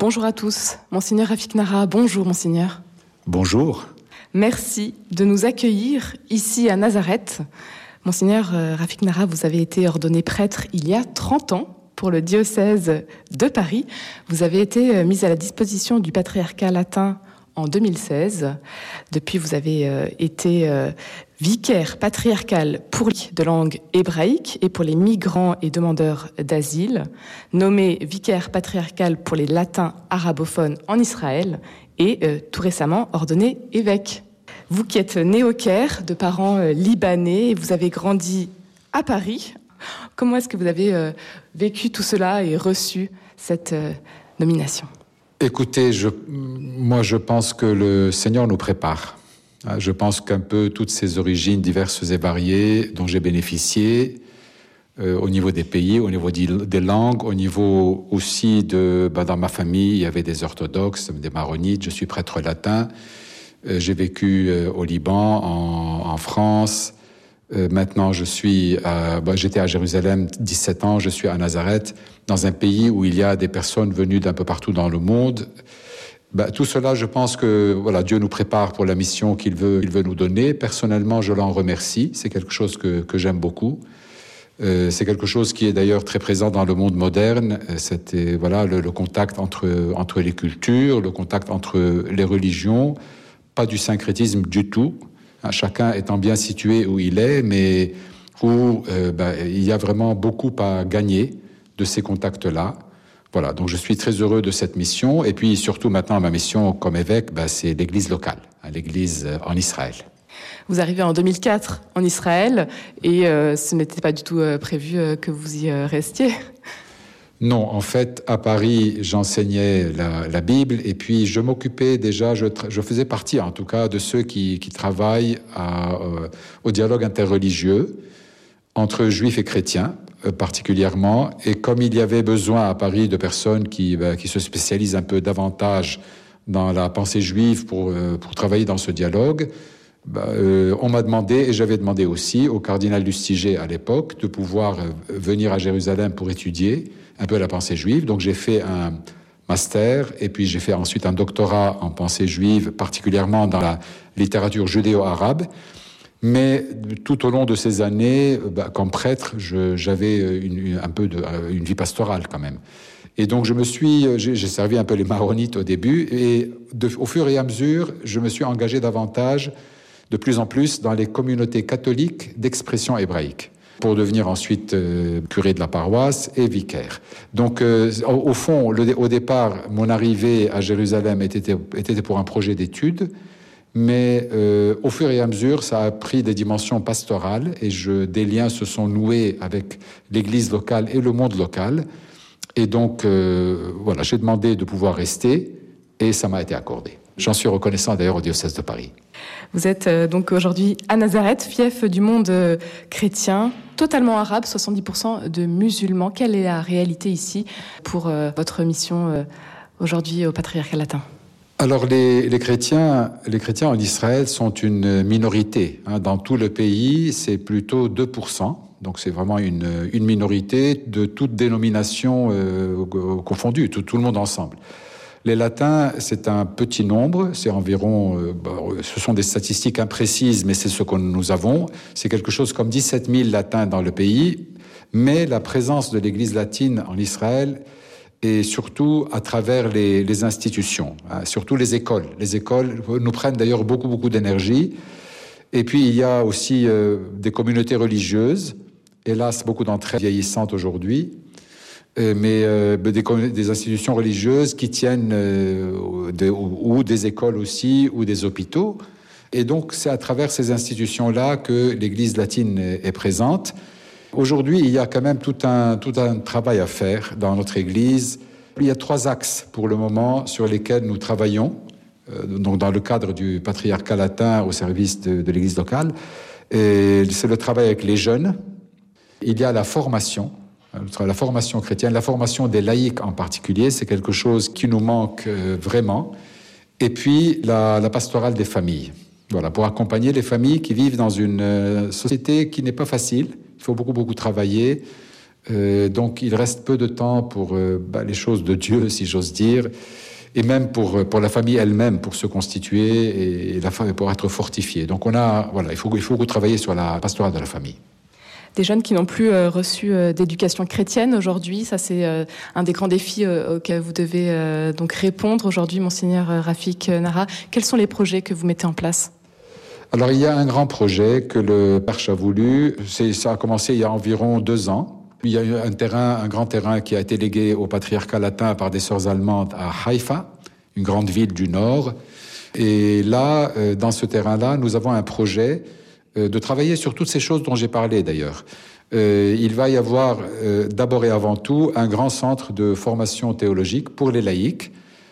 Bonjour à tous. Monseigneur Rafik Nara, bonjour Monseigneur. Bonjour. Merci de nous accueillir ici à Nazareth. Monseigneur euh, Rafik Nara, vous avez été ordonné prêtre il y a 30 ans pour le diocèse de Paris. Vous avez été euh, mis à la disposition du patriarcat latin en 2016. Depuis, vous avez euh, été euh, vicaire patriarcal pour les de langue hébraïque et pour les migrants et demandeurs d'asile, nommé vicaire patriarcal pour les latins arabophones en Israël et euh, tout récemment ordonné évêque. Vous qui êtes né au Caire, de parents libanais, vous avez grandi à Paris. Comment est-ce que vous avez vécu tout cela et reçu cette nomination? Écoutez, je, moi je pense que le Seigneur nous prépare. Ah, je pense qu'un peu toutes ces origines diverses et variées dont j'ai bénéficié, euh, au niveau des pays, au niveau des langues, au niveau aussi de... Ben, dans ma famille, il y avait des orthodoxes, des maronites, je suis prêtre latin. Euh, j'ai vécu euh, au Liban, en, France. Maintenant, je suis, bah, j'étais à Jérusalem 17 ans, je suis à Nazareth dans un pays où il y a des personnes venues d'un peu partout dans le monde. Bah, tout cela, je pense que voilà, Dieu nous prépare pour la mission qu'il veut, il veut nous donner. Personnellement, je l'en remercie. C'est quelque chose que, que j'aime beaucoup. Euh, c'est quelque chose qui est d'ailleurs très présent dans le monde moderne. Euh, c'était voilà le, le, contact entre entre les cultures, le contact entre les religions, pas du syncrétisme du tout. Hein, chacun étant bien situé où il est, mais où bah, il y a vraiment beaucoup à gagner de ces contacts-là. Voilà, donc je suis très heureux de cette mission. Et puis surtout maintenant, ma mission comme évêque, bah, c'est l'église locale, hein, l'église euh, en Israël. Vous arrivez en 2004 en Israël et euh, ce n'était pas du tout euh, prévu euh, que vous y restiez. Non, en fait, à Paris, j'enseignais la, la, Bible et puis je m'occupais déjà, je, je, faisais partie en tout cas de ceux qui, qui travaillent à, au dialogue interreligieux entre juifs et chrétiens euh, particulièrement. Et comme il y avait besoin à Paris de personnes qui, bah, se spécialisent un peu davantage dans la pensée juive pour, euh, travailler dans ce dialogue, bah, euh, on m'a demandé, et j'avais demandé aussi au cardinal Lustiger à l'époque, de pouvoir venir à Jérusalem pour étudier un peu la pensée juive. Donc j'ai fait un master et puis j'ai fait ensuite un doctorat en pensée juive, particulièrement dans la littérature judéo-arabe. Mais tout au long de ces années, bah, comme prêtre, j'avais un peu de, euh, une vie pastorale quand même. Et donc je me suis, j'ai servi un peu les maronites au début, et de, au fur et à mesure, je me suis engagé davantage, de plus en plus, dans les communautés catholiques d'expression hébraïque pour devenir ensuite euh, curé de la paroisse et vicaire. Donc, euh, au, fond, au départ, mon arrivée à Jérusalem était, était pour un projet d'études, mais euh, au fur et à mesure, ça a pris des dimensions pastorales et des liens se sont noués avec l'Église locale et le monde local. Et donc, euh, voilà, j'ai demandé de pouvoir rester et ça m'a été accordé. J'en suis reconnaissant d'ailleurs au diocèse de Paris. Vous êtes euh, donc aujourd'hui à Nazareth, fief du monde chrétien, totalement arabe, 70% de musulmans. Quelle est la réalité ici pour votre mission aujourd'hui au patriarcat latin? Alors les, les, chrétiens, les chrétiens en Israël sont une minorité. Hein. Dans tout le pays, c'est plutôt 2%. Donc c'est vraiment une, une, minorité de toute dénomination euh, confondue, tout, tout, le monde ensemble. Les latins, c'est un petit nombre, c'est environ, euh, bah, ce sont des statistiques imprécises, mais c'est ce que nous avons. C'est quelque chose comme 17 000 latins dans le pays, mais la présence de l'Église latine en Israël et surtout à travers les, institutions, hein, surtout les écoles. Les écoles nous prennent d'ailleurs beaucoup, beaucoup d'énergie. Et puis, il y a aussi euh, des communautés religieuses, hélas, beaucoup d'entre elles vieillissantes aujourd'hui, euh, mais euh, des, institutions religieuses qui tiennent, ou, des écoles aussi, ou des hôpitaux. Et donc, c'est à travers ces institutions-là que l'Église latine est présente. Aujourd'hui, il y a quand même tout un, tout un travail à faire dans notre Église. Il y a trois axes pour le moment sur lesquels nous travaillons, euh, donc dans le cadre du patriarcat latin au service de, l'Église locale. C'est le travail avec les jeunes. Il y a la formation, la formation chrétienne, la formation des laïcs en particulier, c'est quelque chose qui nous manque euh, vraiment. Et puis la, la pastorale des familles. Voilà, pour accompagner les familles qui vivent dans une euh, société qui n'est pas facile, il faut beaucoup, beaucoup travailler. donc il reste peu de temps pour bah, les choses de Dieu, si j'ose dire et même pour, pour la famille elle-même, pour se constituer et la pour être fortifiée. Donc on a, voilà, il faut, il faut retravailler sur la pastorale de la famille des jeunes qui n'ont plus euh, reçu euh, d'éducation chrétienne aujourd'hui. Ça, c'est euh, un des grands défis auxquels vous devez donc répondre aujourd'hui, monseigneur Rafik Nara. Quels sont les projets que vous mettez en place? Alors, il y a un grand projet que le Perche a voulu. Ça a commencé il y a environ deux ans. Il y a eu un terrain, un grand terrain qui a été légué au patriarcat latin par des sœurs allemandes à Haïfa, une grande ville du nord. Et là, euh, dans ce terrain-là, nous avons un projet euh, de travailler sur toutes ces choses dont j'ai parlé d'ailleurs. Euh, il va y avoir d'abord et avant tout un grand centre de formation théologique pour les laïcs.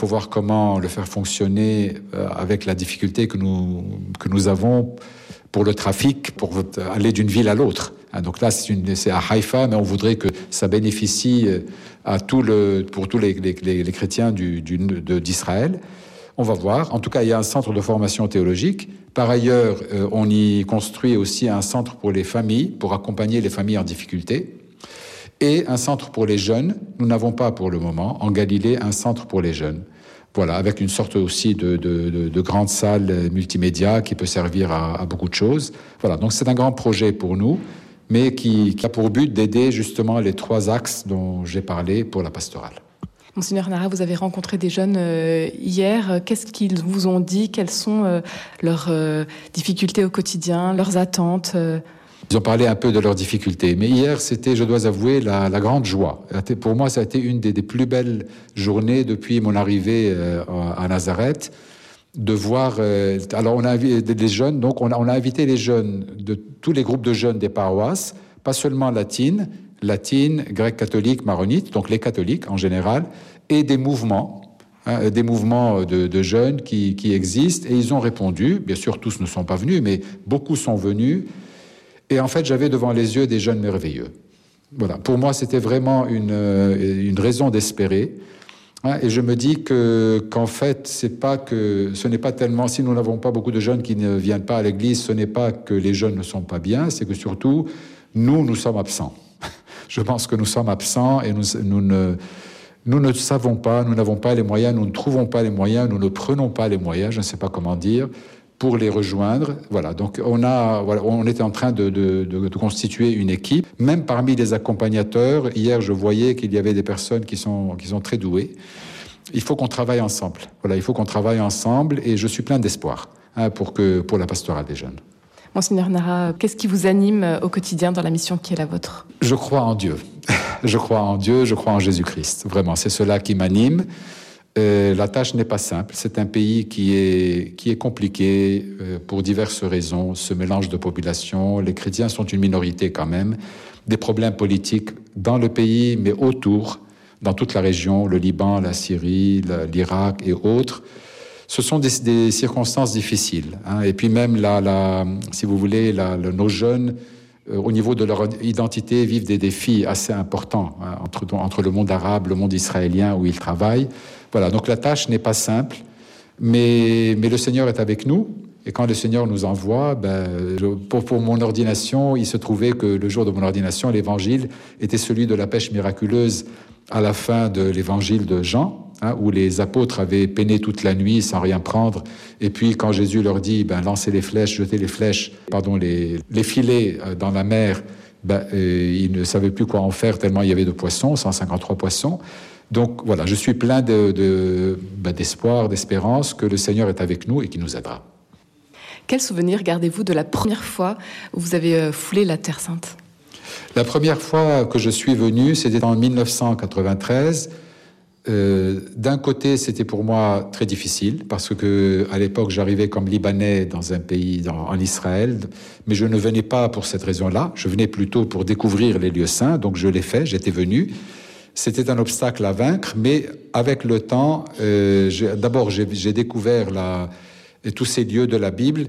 Faut voir comment le faire fonctionner avec la difficulté que nous, que nous avons pour le trafic, pour aller d'une ville à l'autre. Hein, donc là, c'est à Haïfa, mais on voudrait que ça bénéficie euh, à tout le, pour tous les chrétiens d'Israël. On va voir. En tout cas, il y a un centre de formation théologique. Par ailleurs, euh, on y construit aussi un centre pour les familles, pour accompagner les familles en difficulté, et un centre pour les jeunes. Nous n'avons pas pour le moment en Galilée un centre pour les jeunes. Voilà, avec une sorte aussi de, de, de, de grande salle multimédia qui peut servir à, beaucoup de choses. Voilà, donc c'est un grand projet pour nous mais qui, a pour but d'aider justement les trois axes dont j'ai parlé pour la pastorale. Monseigneur Nara, vous avez rencontré des jeunes euh, hier. Qu'est-ce qu'ils vous ont dit? Quelles sont euh, leurs euh, difficultés au quotidien, leurs attentes Ils ont parlé un peu de leurs difficultés. Mais hier, c'était, je dois avouer, la, grande joie. Pour moi, ça a été une des, plus belles journées depuis mon arrivée à Nazareth de voir. Euh, alors, on a invité les jeunes, donc on a, invité les jeunes de tous les groupes de jeunes des paroisses, pas seulement latines, latines, grecs catholiques, maronites, donc les catholiques en général, et des mouvements. Hein, des mouvements de, jeunes qui, existent et ils ont répondu. Bien sûr, tous ne sont pas venus, mais beaucoup sont venus. Et en fait, j'avais devant les yeux des jeunes merveilleux. Voilà. Pour moi, c'était vraiment une, euh, raison d'espérer et je me dis que qu'en fait, c'est pas que ce n'est pas tellement si nous n'avons pas beaucoup de jeunes qui ne viennent pas à l'église, ce n'est pas que les jeunes ne sont pas bien, c'est que surtout nous nous sommes absents. Je pense que nous sommes absents et nous, nous ne nous ne savons pas, nous n'avons pas les moyens, nous ne trouvons pas les moyens, nous ne prenons pas les moyens, je ne sais pas comment dire, pour les rejoindre. Voilà, donc on, a, voilà, on était en train de, de, de, de, constituer une équipe. Même parmi les accompagnateurs, hier je voyais qu'il y avait des personnes qui sont, qui sont très douées. Il faut qu'on travaille ensemble. Voilà, il faut qu'on travaille ensemble et je suis plein d'espoir hein, pour, que, pour la pastorale des jeunes. Monseigneur Nara, qu'est-ce qui vous anime au quotidien dans la mission qui est la vôtre? Je crois en Dieu. je crois en Dieu, je crois en Jésus-Christ. Vraiment, c'est cela qui m'anime. Euh, la tâche n'est pas simple. C'est un pays qui est, qui est compliqué euh, pour diverses raisons. Ce mélange de population, les chrétiens sont une minorité quand même. Des problèmes politiques dans le pays, mais autour, dans toute la région, le Liban, la Syrie, l'Irak et autres. Ce sont des, circonstances difficiles. Hein. Et puis même, la, si vous voulez, nos jeunes euh, au niveau de leur identité, vivent des défis assez importants hein, entre, entre le monde arabe, le monde israélien où ils travaillent. Voilà, donc la tâche n'est pas simple, mais, mais le Seigneur est avec nous. Et quand le Seigneur nous envoie, ben, pour, pour, mon ordination, il se trouvait que le jour de mon ordination, l'évangile était celui de la pêche miraculeuse à la fin de l'évangile de Jean, hein, où les apôtres avaient peiné toute la nuit sans rien prendre. Et puis quand Jésus leur dit, ben, lancez les flèches, jetez les flèches, pardon, les, les filets euh, dans la mer, ben, euh, ils ne savaient plus quoi en faire tellement il y avait de poissons, 153 poissons. Donc voilà, je suis plein ben, d'espoir, de, d'espérance que le Seigneur est avec nous et qu'il nous aidera. Quel souvenir gardez-vous de la première fois où vous avez euh, foulé la Terre Sainte? La première fois que je suis venu, c'était en 1993. Euh, D'un côté, c'était pour moi très difficile parce que à l'époque, j'arrivais comme Libanais dans un pays, dans, en Israël, mais je ne venais pas pour cette raison-là. Je venais plutôt pour découvrir les lieux saints, donc je l'ai fait. J'étais venu. C'était un obstacle à vaincre, mais avec le temps, euh, d'abord j'ai découvert tous ces lieux de la Bible.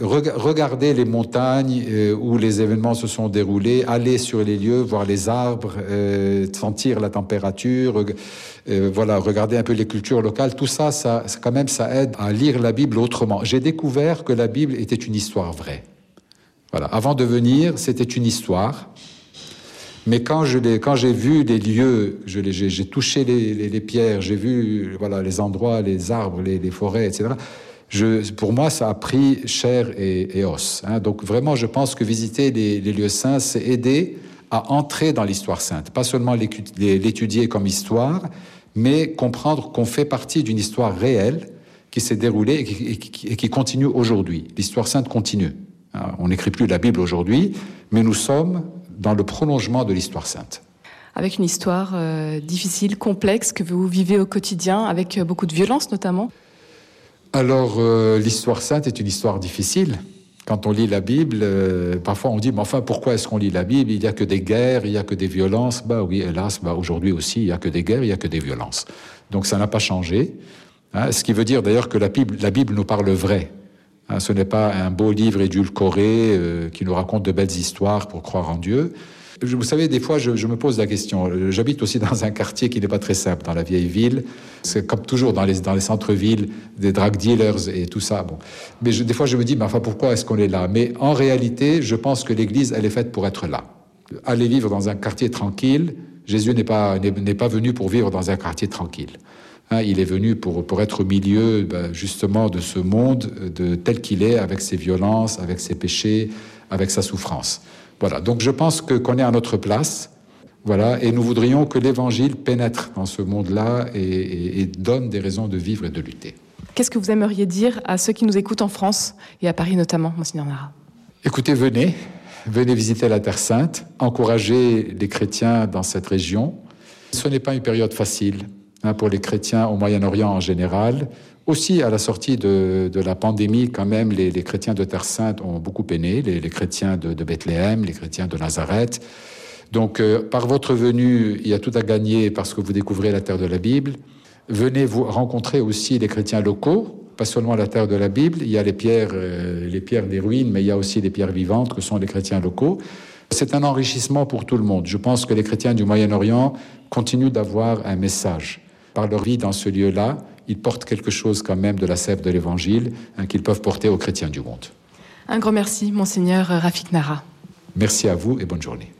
Regardez les montagnes euh, où les événements se sont déroulés, aller sur les lieux, voir les arbres, euh, sentir la température, voilà, regarder un peu les cultures locales. Tout ça, ça, quand même, ça aide à lire la Bible autrement. J'ai découvert que la Bible était une histoire vraie. Voilà. Avant de venir, c'était une histoire. Mais quand j'ai vu les lieux, j'ai touché les, les, pierres, j'ai vu voilà les endroits, les arbres, les, les forêts, etc. Je, pour moi, ça a pris chair et, et os. Hein. Donc vraiment, je pense que visiter les, les lieux saints, c'est aider à entrer dans l'histoire sainte, pas seulement l'étudier comme histoire, mais comprendre qu'on fait partie d'une histoire réelle qui s'est déroulée et qui, et qui continue aujourd'hui. L'histoire sainte continue. Hein. On n'écrit plus la Bible aujourd'hui, mais nous sommes dans le prolongement de l'histoire sainte. Avec une histoire euh, difficile, complexe, que vous vivez au quotidien, avec euh, beaucoup de violence notamment Alors, euh, l'histoire sainte est une histoire difficile. Quand on lit la Bible, euh, parfois on dit, mais enfin, pourquoi est-ce qu'on lit la Bible? Il n'y a que des guerres, il n'y a que des violences. Bah oui, hélas, bah, aujourd'hui aussi, il n'y a que des guerres, il n'y a que des violences. Donc ça n'a pas changé. Hein, ce qui veut dire d'ailleurs que la Bible, la Bible nous parle vrai. Hein, ce n'est pas un beau livre édulcoré euh, qui nous raconte de belles histoires pour croire en Dieu. Vous savez, des fois, je, me pose la question. J'habite aussi dans un quartier qui n'est pas très simple, dans la vieille ville. C'est comme toujours dans les, centres-villes, des drug dealers et tout ça. Bon. Mais des fois, je me dis, mais enfin, pourquoi est-ce qu'on est là? Mais en réalité, je pense que l'Église, elle est faite pour être là. Aller vivre dans un quartier tranquille, Jésus n'est pas, n'est pas venu pour vivre dans un quartier tranquille. Hein, il est venu pour, pour être au milieu ben, justement de ce monde de, tel qu'il est, avec ses violences, avec ses péchés, avec sa souffrance. Voilà, donc je pense que qu'on est à notre place, voilà, et nous voudrions que l'Évangile pénètre dans ce monde-là et, et, et donne des raisons de vivre et de lutter. Qu'est-ce que vous aimeriez dire à ceux qui nous écoutent en France et à Paris notamment, Monseigneur Nara? Écoutez, venez, venez visiter la Terre Sainte, encouragez les chrétiens dans cette région. Ce n'est pas une période facile hein, pour les chrétiens au Moyen-Orient en général. Aussi, à la sortie de, la pandémie, quand même, les, chrétiens de Terre Sainte ont beaucoup peiné, les, chrétiens de, de, Bethléem, les chrétiens de Nazareth. Donc, euh, par votre venue, il y a tout à gagner parce que vous découvrez la terre de la Bible. Venez vous rencontrer aussi les chrétiens locaux, pas seulement la terre de la Bible. Il y a les pierres, euh, les pierres des ruines, mais il y a aussi les pierres vivantes que sont les chrétiens locaux. C'est un enrichissement pour tout le monde. Je pense que les chrétiens du Moyen-Orient continuent d'avoir un message par leur vie dans ce lieu-là ils portent quelque chose quand même de la sève de l'Évangile hein, qu'ils peuvent porter aux chrétiens du monde. Un grand merci, monseigneur Rafik Nara. Merci à vous et bonne journée.